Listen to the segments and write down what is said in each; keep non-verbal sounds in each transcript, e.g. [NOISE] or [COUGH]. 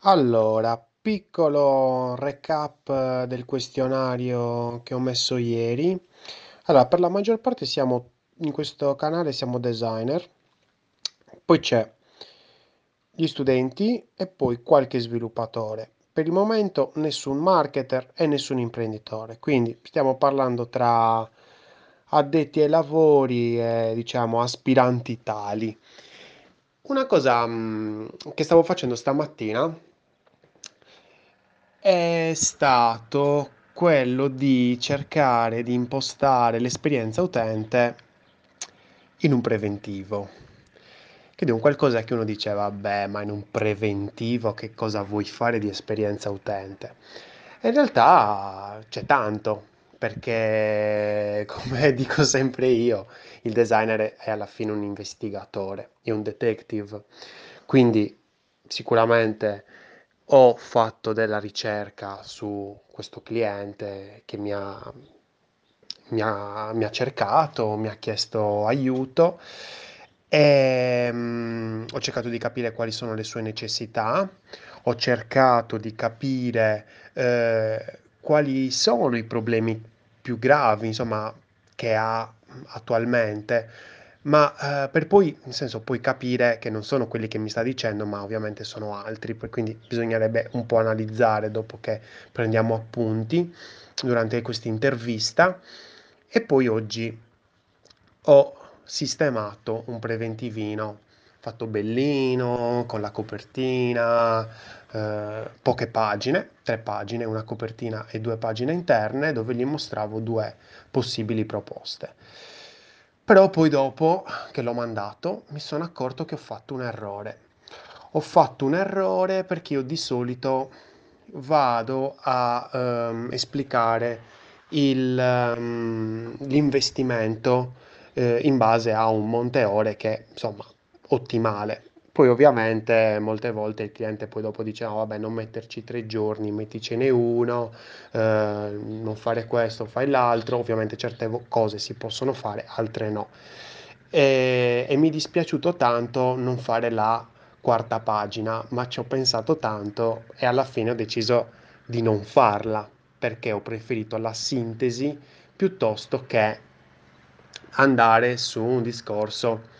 Allora, piccolo recap eh, del questionario che ho messo ieri. Allora, per la maggior parte siamo in questo canale siamo designer, poi c'è gli studenti e poi qualche sviluppatore. Per il momento nessun marketer e nessun imprenditore, quindi stiamo parlando tra addetti ai lavori e diciamo aspiranti tali. Una cosa mm, che stavo facendo stamattina è stato quello di cercare di impostare l'esperienza utente in un preventivo. Che è un qualcosa che uno dice, vabbè, ma in un preventivo che cosa vuoi fare di esperienza utente? In realtà c'è tanto, perché [LAUGHS] come dico sempre io, il designer è alla fine un investigatore, è un detective. Quindi sicuramente ho fatto della ricerca su questo cliente che mi ha, mi ha, mi ha cercato, mi ha chiesto aiuto e mm, ho cercato di capire quali sono le sue necessità, ho cercato di capire eh, quali sono i problemi più gravi, insomma, che ha attualmente ma, ehm, per poi nel senso, poi capire che non sono quelli che mi sta dicendo, ma ovviamente sono altri, quindi bisognerebbe un po' analizzare dopo che prendiamo appunti durante questa intervista. E poi oggi ho sistemato un preventivino fatto bellino, con la copertina, eh, poche pagine, tre pagine, una copertina e due pagine interne, dove gli mostravo due possibili proposte. Però poi dopo che l'ho mandato mi sono accorto che ho fatto un errore. Ho fatto un errore perché io di solito vado a ehm, esplicare il, ehm, l'investimento eh, in base a un monte ore che insomma ottimale. Poi ovviamente molte volte il cliente poi dopo dice no vabbè non metterci tre giorni, metticene uno, eh, non fare questo, fai l'altro, ovviamente certe cose si possono fare, altre no. E, e mi è dispiaciuto tanto non fare la quarta pagina, ma ci ho pensato tanto e alla fine ho deciso di non farla perché ho preferito la sintesi piuttosto che andare su un discorso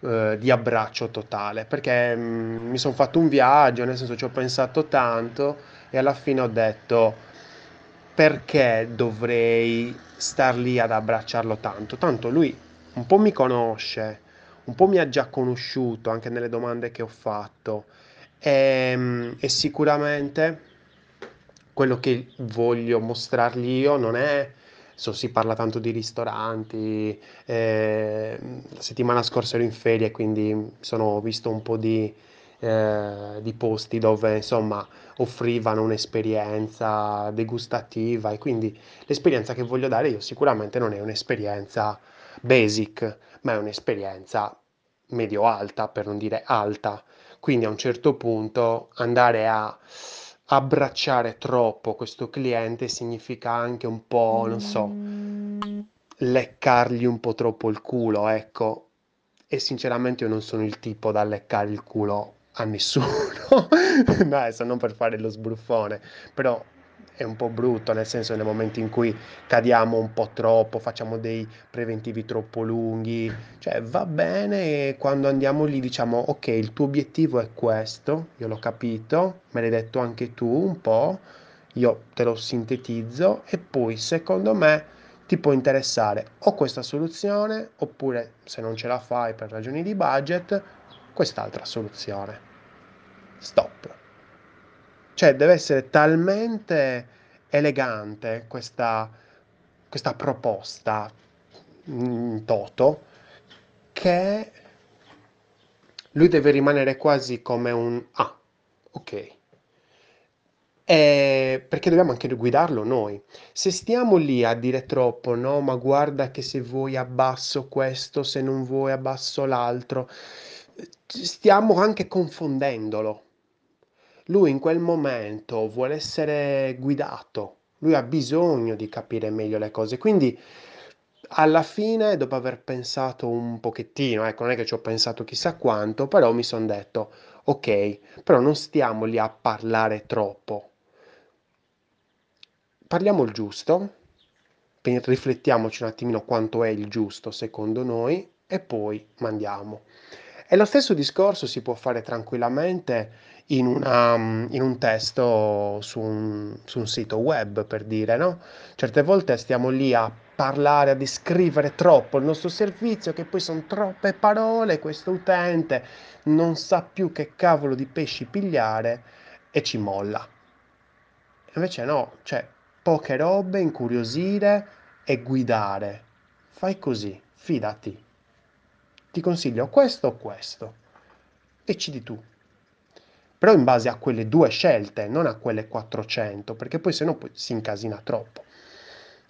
eh, di abbraccio totale, perché mh, mi sono fatto un viaggio, nel senso ci ho pensato tanto e alla fine ho detto perché dovrei star lì ad abbracciarlo tanto? Tanto lui un po' mi conosce, un po' mi ha già conosciuto anche nelle domande che ho fatto e, mh, e sicuramente quello che voglio mostrargli io non è So, si parla tanto di ristoranti, eh, la settimana scorsa ero in ferie, quindi sono, visto un po' di, eh, di posti dove insomma offrivano un'esperienza degustativa e quindi l'esperienza che voglio dare io sicuramente non è un'esperienza basic, ma è un'esperienza medio-alta, per non dire alta. Quindi a un certo punto andare a abbracciare troppo questo cliente significa anche un po', non so, leccargli un po' troppo il culo, ecco. E sinceramente io non sono il tipo da leccare il culo a nessuno. [LAUGHS] No, adesso non per fare lo sbruffone, però è un po' brutto, nel senso nel momento in cui cadiamo un po' troppo, facciamo dei preventivi troppo lunghi, cioè va bene quando andiamo lì diciamo ok, il tuo obiettivo è questo, io l'ho capito, me l'hai detto anche tu un po', io te lo sintetizzo e poi secondo me ti può interessare o questa soluzione oppure se non ce la fai per ragioni di budget, quest'altra soluzione. Stop. Cioè, deve essere talmente elegante questa, questa proposta in toto che lui deve rimanere quasi come un ah, ok. Eh, perché dobbiamo anche guidarlo noi. Se stiamo lì a dire troppo, no, ma guarda che se vuoi abbasso questo, se non vuoi abbasso l'altro, stiamo anche confondendolo. Lui in quel momento vuole essere guidato, lui ha bisogno di capire meglio le cose. Quindi alla fine, dopo aver pensato un pochettino, ecco, non è che ci ho pensato chissà quanto, però mi sono detto, ok, però non stiamo lì a parlare troppo. Parliamo il giusto, riflettiamoci un attimino quanto è il giusto secondo noi e poi mandiamo. E lo stesso discorso si può fare tranquillamente in, una, in un testo su un, su un, sito web, per dire, no? Certe volte stiamo lì a parlare, a descrivere troppo il nostro servizio, che poi sono troppe parole, questo utente non sa più che cavolo di pesci pigliare e ci molla. Invece no, cioè poche robe, incuriosire e guidare. Fai così, fidati ti consiglio questo o questo. Decidi tu. Però in base a quelle due scelte, non a quelle 400, perché poi se no si incasina troppo.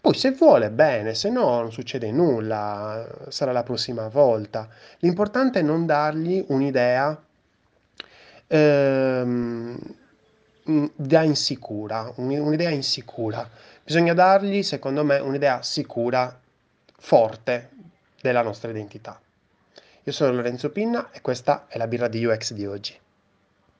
Poi se vuole bene, se no non succede nulla, sarà la prossima volta. L'importante è non dargli un'idea ehm, da insicura, un'idea insicura. Bisogna dargli, secondo me, un'idea sicura, forte della nostra identità. Io sono Lorenzo Pinna e questa è la birra di UX di oggi.